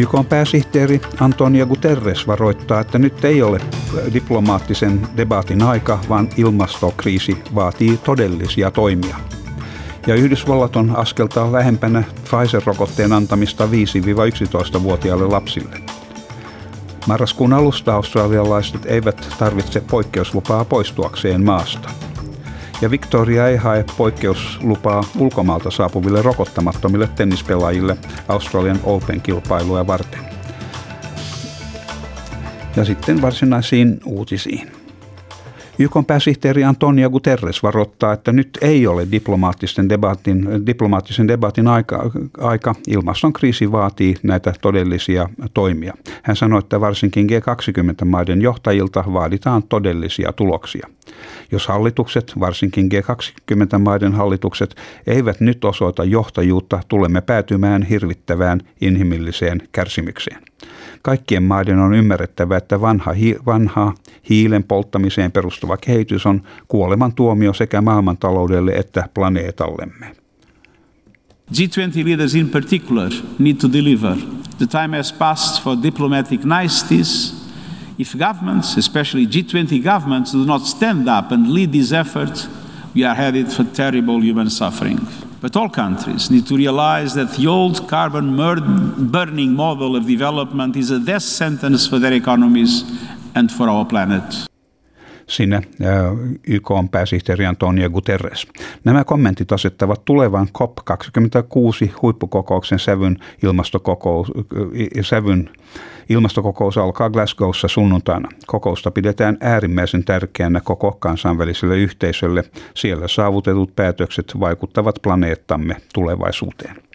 YK pääsihteeri Antonio Guterres varoittaa, että nyt ei ole diplomaattisen debatin aika, vaan ilmastokriisi vaatii todellisia toimia. Ja Yhdysvallat on askeltaa lähempänä Pfizer-rokotteen antamista 5-11-vuotiaille lapsille. Marraskuun alusta australialaiset eivät tarvitse poikkeuslupaa poistuakseen maasta – ja Victoria ei hae poikkeuslupaa ulkomaalta saapuville rokottamattomille tennispelaajille Australian Open-kilpailuja varten. Ja sitten varsinaisiin uutisiin. YK pääsihteeri Antonio Guterres varoittaa, että nyt ei ole diplomaattisen debatin, diplomaattisen debatin aika, aika. Ilmastonkriisi vaatii näitä todellisia toimia. Hän sanoi, että varsinkin G20-maiden johtajilta vaaditaan todellisia tuloksia. Jos hallitukset, varsinkin G20-maiden hallitukset, eivät nyt osoita johtajuutta, tulemme päätymään hirvittävään inhimilliseen kärsimykseen. Kaikkien maiden on ymmärrettävä, että vanha, hi, vanha hiilen polttamiseen perustuva kehitys on kuoleman tuomio sekä maailmantaloudelle että planeetallemme. G20 leaders in particular need to deliver. The time has passed for diplomatic niceties. If governments, especially G20 governments, do not stand up and lead these efforts, we are headed for terrible human suffering. But all countries need to realize that the old carbon burning model of development is a death sentence for their economies and for our planet. Sinne YK on pääsihteeri Antonio Guterres. Nämä kommentit asettavat tulevan COP26 huippukokouksen sävyn, ilmastokokous, sävyn Ilmastokokous alkaa Glasgowssa sunnuntaina. Kokousta pidetään äärimmäisen tärkeänä koko kansainväliselle yhteisölle. Siellä saavutetut päätökset vaikuttavat planeettamme tulevaisuuteen.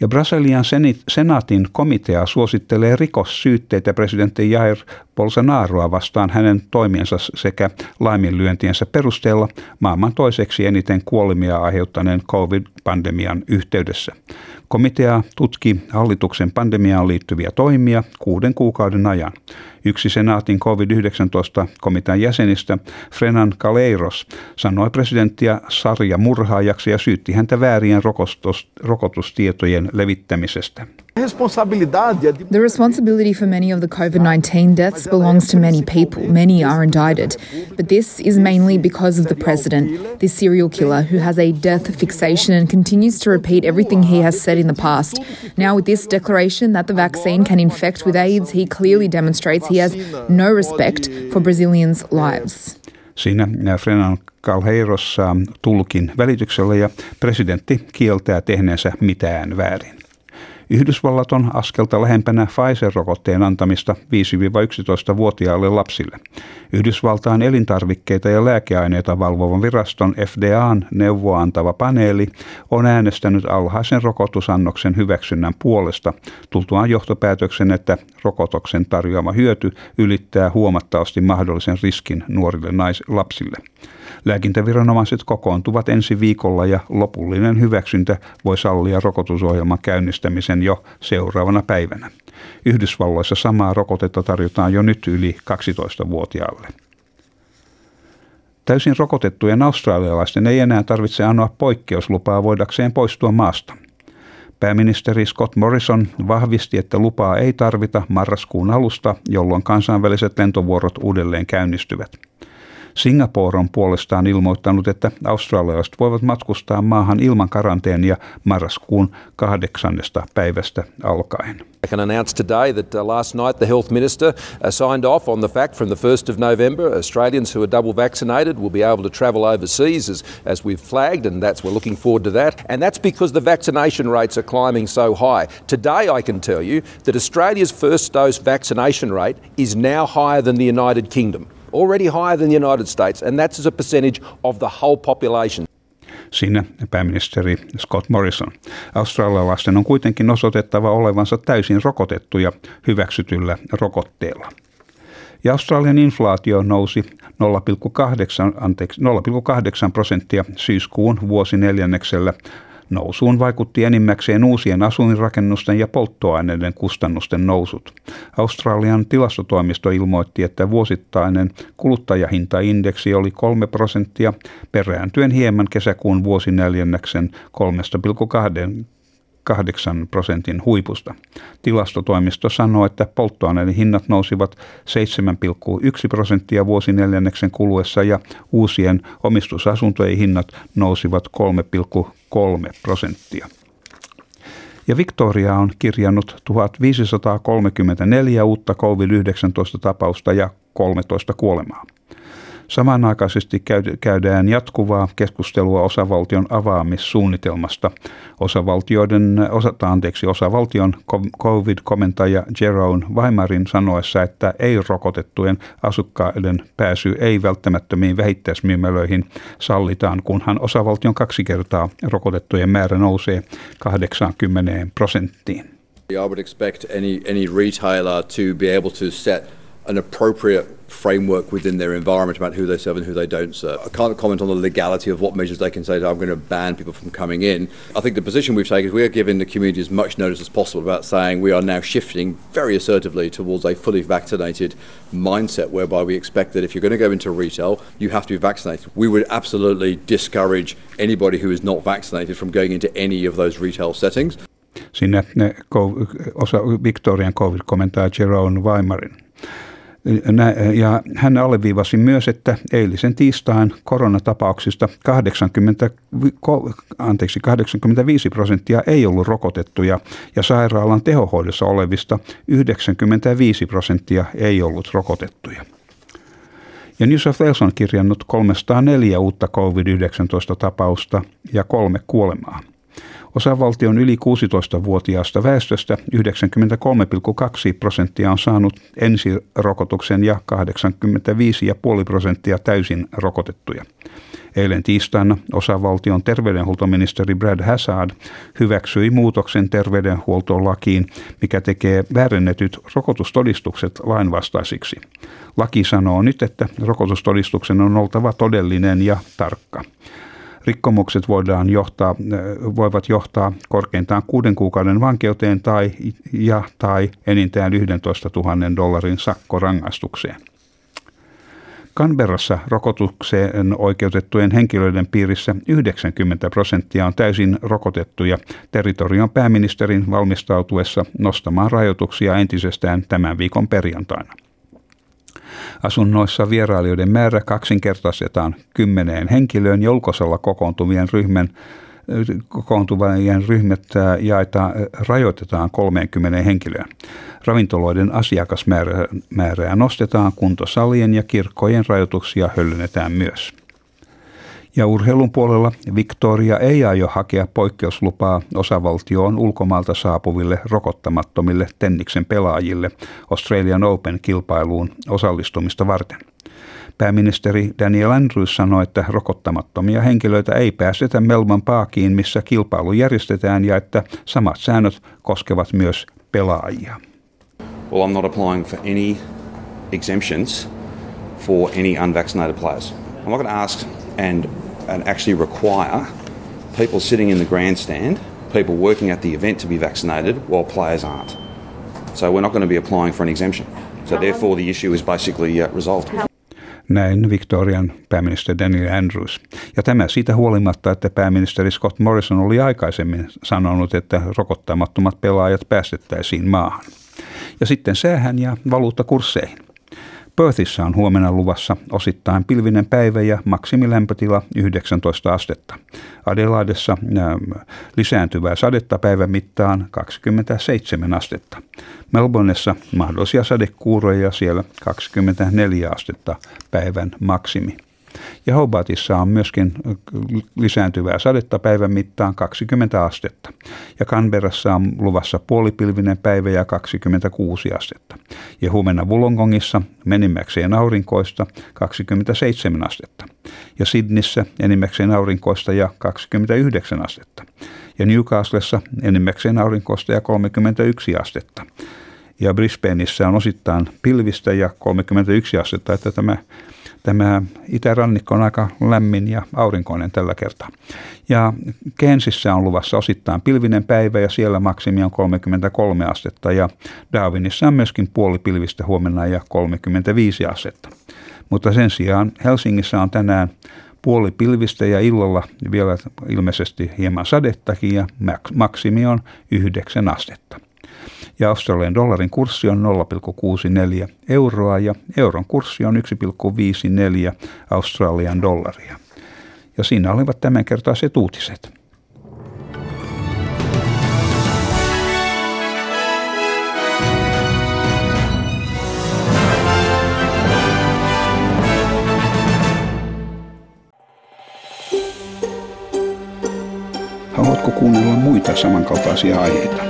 Ja Brasilian senaatin komitea suosittelee rikossyytteitä presidentti Jair Bolsonaroa vastaan hänen toimiensa sekä laiminlyöntiensä perusteella maailman toiseksi eniten kuolemia aiheuttaneen COVID-pandemian yhteydessä. Komitea tutki hallituksen pandemiaan liittyviä toimia kuuden kuukauden ajan. Yksi senaatin COVID-19-komitean jäsenistä, Frenan Kaleiros, sanoi presidenttiä sarja murhaajaksi ja syytti häntä väärien rokotustietojen levittämisestä. The responsibility for many of the COVID 19 deaths belongs to many people. Many are indicted. But this is mainly because of the president, this serial killer who has a death fixation and continues to repeat everything he has said in the past. Now, with this declaration that the vaccine can infect with AIDS, he clearly demonstrates he has no respect for Brazilians' lives. Siinä äh, Frenan Calheiros ähm, tulkin välityksellä ja presidentti kieltää tehneensä mitään väärin. Yhdysvallat on askelta lähempänä Pfizer-rokotteen antamista 5-11-vuotiaille lapsille. Yhdysvaltain elintarvikkeita ja lääkeaineita valvovan viraston FDAn neuvoa antava paneeli on äänestänyt alhaisen rokotusannoksen hyväksynnän puolesta tultuaan johtopäätöksen, että rokotuksen tarjoama hyöty ylittää huomattavasti mahdollisen riskin nuorille nais- lapsille. Lääkintäviranomaiset kokoontuvat ensi viikolla ja lopullinen hyväksyntä voi sallia rokotusohjelman käynnistämisen jo seuraavana päivänä. Yhdysvalloissa samaa rokotetta tarjotaan jo nyt yli 12-vuotiaalle. Täysin rokotettujen australialaisten ei enää tarvitse anoa poikkeuslupaa voidakseen poistua maasta. Pääministeri Scott Morrison vahvisti, että lupaa ei tarvita marraskuun alusta, jolloin kansainväliset lentovuorot uudelleen käynnistyvät. Singapore on puolestaan ilmoittanut, että australialaiset voivat matkustaa maahan ilman karanteenia marraskuun kahdeksannesta päivästä alkaen. I can announce today that uh, last night the health minister uh, signed off on the fact from the 1st of November Australians who are double vaccinated will be able to travel overseas as, as we've flagged and that's we're looking forward to that and that's because the vaccination rates are climbing so high. Today I can tell you that Australia's first dose vaccination rate is now higher than the United Kingdom already higher than the United States, and that's as a percentage of the whole population. Siinä pääministeri Scott Morrison. Australialaisten on kuitenkin osoitettava olevansa täysin rokotettuja hyväksytyllä rokotteella. Ja Australian inflaatio nousi 0,8, anteeksi, 0,8 prosenttia syyskuun vuosineljänneksellä Nousuun vaikutti enimmäkseen uusien asuinrakennusten ja polttoaineiden kustannusten nousut. Australian tilastotoimisto ilmoitti, että vuosittainen kuluttajahintaindeksi oli 3 prosenttia, perääntyen hieman kesäkuun vuosineljänneksen 3,2 8 prosentin huipusta. Tilastotoimisto sanoo, että polttoaineiden hinnat nousivat 7,1 prosenttia vuosineljänneksen kuluessa ja uusien omistusasuntojen hinnat nousivat 3,3 prosenttia. Ja Victoria on kirjannut 1534 uutta COVID-19-tapausta ja 13 kuolemaa. Samanaikaisesti käydään jatkuvaa keskustelua osavaltion avaamissuunnitelmasta. Osavaltioiden, osa, anteeksi, osavaltion COVID-komentaja Jerome Weimarin sanoessa, että ei-rokotettujen asukkaiden pääsy ei-välttämättömiin vähittäismyymälöihin sallitaan, kunhan osavaltion kaksi kertaa rokotettujen määrä nousee 80 prosenttiin. I would expect any, any retailer to be able to set an appropriate framework within their environment about who they serve and who they don't serve. I can't comment on the legality of what measures they can say that I'm going to ban people from coming in. I think the position we've taken is we are giving the community as much notice as possible about saying we are now shifting very assertively towards a fully vaccinated mindset whereby we expect that if you're going to go into retail, you have to be vaccinated. We would absolutely discourage anybody who is not vaccinated from going into any of those retail settings. Sinne osa Victorian COVID-komentaa Jerome Weimarin. Ja hän alleviivasi myös, että eilisen tiistain koronatapauksista 80, anteeksi, 85 prosenttia ei ollut rokotettuja ja sairaalan tehohoidossa olevista 95 prosenttia ei ollut rokotettuja. Ja New South Wales on kirjannut 304 uutta COVID-19-tapausta ja kolme kuolemaa. Osavaltion yli 16-vuotiaasta väestöstä 93,2 prosenttia on saanut ensirokotuksen ja 85,5 prosenttia täysin rokotettuja. Eilen tiistaina osavaltion terveydenhuoltoministeri Brad Hazard hyväksyi muutoksen terveydenhuoltolakiin, mikä tekee väärennetyt rokotustodistukset lainvastaisiksi. Laki sanoo nyt, että rokotustodistuksen on oltava todellinen ja tarkka. Rikkomukset voidaan johtaa, voivat johtaa korkeintaan kuuden kuukauden vankeuteen tai, ja, tai enintään 11 000 dollarin sakkorangaistukseen. Canberrassa rokotukseen oikeutettujen henkilöiden piirissä 90 prosenttia on täysin rokotettuja territorion pääministerin valmistautuessa nostamaan rajoituksia entisestään tämän viikon perjantaina. Asunnoissa vierailijoiden määrä kaksinkertaistetaan kymmeneen henkilöön ja ulkoisella kokoontuvien ryhmän kokoontuvien ryhmät jaetaan, rajoitetaan 30 henkilöön. Ravintoloiden asiakasmäärää nostetaan, kuntosalien ja kirkkojen rajoituksia höllennetään myös. Ja urheilun puolella Victoria ei aio hakea poikkeuslupaa osavaltioon ulkomaalta saapuville rokottamattomille tenniksen pelaajille Australian Open-kilpailuun osallistumista varten. Pääministeri Daniel Andrews sanoi, että rokottamattomia henkilöitä ei päästetä Melbourne Parkiin, missä kilpailu järjestetään ja että samat säännöt koskevat myös pelaajia. Well, I'm not applying for any exemptions for any unvaccinated players. I'm not going to ask and, and actually require people sitting in the grandstand, people working at the event to be vaccinated while players aren't. So we're not going to be applying for an exemption. So therefore the issue is basically uh, resolved. Näin Victorian pääministeri Daniel Andrews. Ja tämä siitä huolimatta, että pääministeri Scott Morrison oli aikaisemmin sanonut, että rokottamattomat pelaajat päästettäisiin maahan. Ja sitten säähän ja valuuttakursseihin. Perthissä on huomenna luvassa osittain pilvinen päivä ja maksimilämpötila 19 astetta. Adelaidessa äh, lisääntyvää sadetta päivän mittaan 27 astetta. Melbourneessa mahdollisia sadekuuroja siellä 24 astetta päivän maksimi. Ja Hobartissa on myöskin lisääntyvää sadetta päivän mittaan 20 astetta. Ja Canberrassa on luvassa puolipilvinen päivä ja 26 astetta. Ja huomenna Wollongongissa menimmäkseen aurinkoista 27 astetta. Ja Sydneyssä enimmäkseen aurinkoista ja 29 astetta. Ja Newcastlessa enimmäkseen aurinkoista ja 31 astetta ja Brisbaneissa on osittain pilvistä ja 31 astetta, että tämä, tämä itärannikko on aika lämmin ja aurinkoinen tällä kertaa. Ja Kensissä on luvassa osittain pilvinen päivä ja siellä maksimi on 33 astetta ja Darwinissa on myöskin puolipilvistä huomenna ja 35 astetta. Mutta sen sijaan Helsingissä on tänään puoli pilvistä ja illalla vielä ilmeisesti hieman sadettakin ja maksimi on 9 astetta ja Australian dollarin kurssi on 0,64 euroa ja euron kurssi on 1,54 Australian dollaria. Ja siinä olivat tämänkertaiset uutiset. Haluatko kuunnella muita samankaltaisia aiheita?